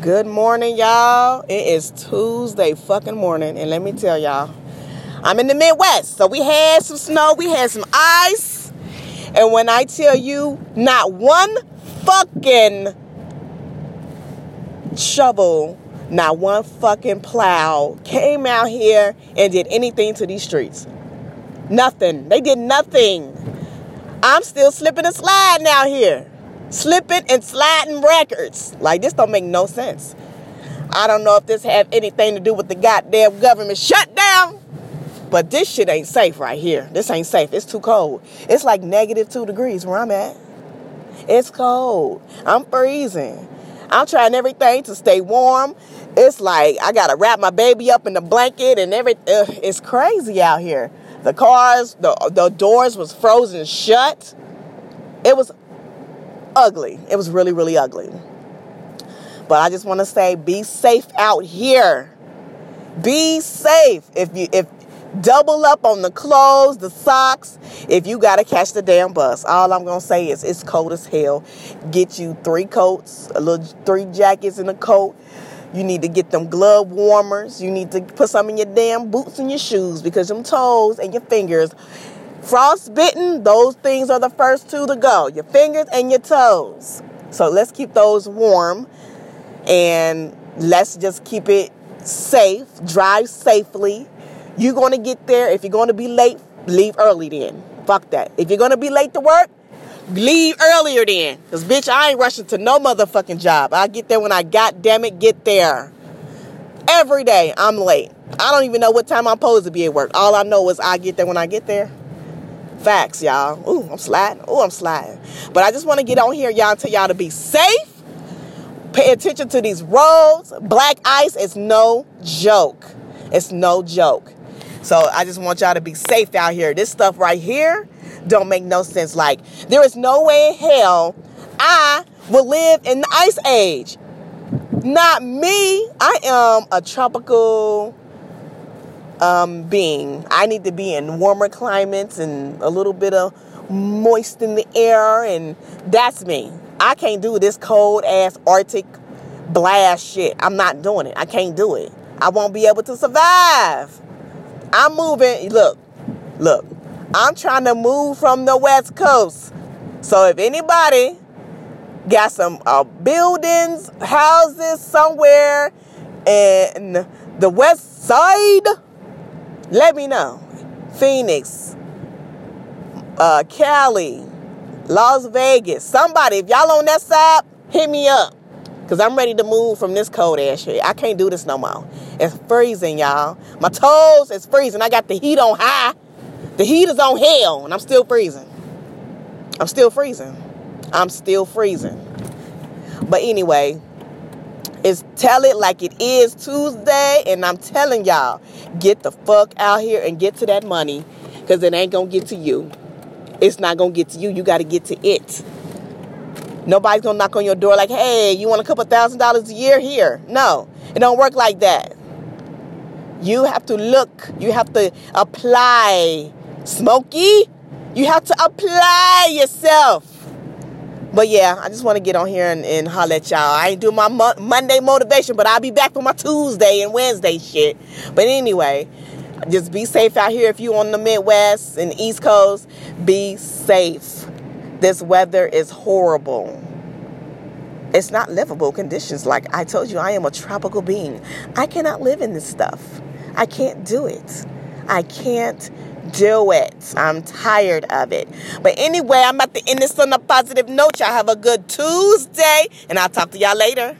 Good morning, y'all. It is Tuesday fucking morning, and let me tell y'all, I'm in the Midwest, so we had some snow, we had some ice, and when I tell you, not one fucking shovel, not one fucking plow came out here and did anything to these streets. Nothing. They did nothing. I'm still slipping and sliding out here slipping and sliding records. Like this don't make no sense. I don't know if this have anything to do with the goddamn government shutdown. But this shit ain't safe right here. This ain't safe. It's too cold. It's like negative two degrees where I'm at. It's cold. I'm freezing. I'm trying everything to stay warm. It's like I gotta wrap my baby up in the blanket and everything. It's crazy out here. The cars, the the doors was frozen shut. It was ugly. It was really, really ugly. But I just want to say be safe out here. Be safe. If you if double up on the clothes, the socks, if you got to catch the damn bus. All I'm going to say is it's cold as hell. Get you three coats, a little three jackets and a coat. You need to get them glove warmers. You need to put some in your damn boots and your shoes because them toes and your fingers Frostbitten, those things are the first two to go your fingers and your toes. So let's keep those warm and let's just keep it safe. Drive safely. You're going to get there. If you're going to be late, leave early then. Fuck that. If you're going to be late to work, leave earlier then. Because, bitch, I ain't rushing to no motherfucking job. I get there when I got damn it get there. Every day I'm late. I don't even know what time I'm supposed to be at work. All I know is I get there when I get there. Facts, y'all. Ooh, I'm sliding. Ooh, I'm sliding. But I just want to get on here, y'all, tell y'all to be safe. Pay attention to these roads. Black ice is no joke. It's no joke. So I just want y'all to be safe out here. This stuff right here don't make no sense. Like, there is no way in hell I will live in the ice age. Not me. I am a tropical um, being. I need to be in warmer climates and a little bit of moist in the air, and that's me. I can't do this cold ass Arctic blast shit. I'm not doing it. I can't do it. I won't be able to survive. I'm moving. Look, look. I'm trying to move from the West Coast. So if anybody got some uh, buildings, houses somewhere in the West Side, let me know. Phoenix, uh, Cali, Las Vegas, somebody, if y'all on that side, hit me up. Cause I'm ready to move from this cold ass shit. I can't do this no more. It's freezing, y'all. My toes is freezing. I got the heat on high. The heat is on hell, and I'm still freezing. I'm still freezing. I'm still freezing. But anyway, it's tell it like it is Tuesday, and I'm telling y'all, get the fuck out here and get to that money, cause it ain't gonna get to you. It's not gonna get to you. You got to get to it. Nobody's gonna knock on your door like, "Hey, you want a couple thousand dollars a year here?" No, it don't work like that. You have to look. You have to apply, Smokey. You have to apply yourself. But yeah, I just want to get on here and, and holler at y'all. I ain't doing my mo- Monday motivation, but I'll be back for my Tuesday and Wednesday shit. But anyway, just be safe out here if you on the Midwest and East Coast. Be safe. This weather is horrible. It's not livable conditions. Like I told you, I am a tropical being. I cannot live in this stuff. I can't do it. I can't do it. I'm tired of it. But anyway, I'm about to end this on a positive note. Y'all have a good Tuesday, and I'll talk to y'all later.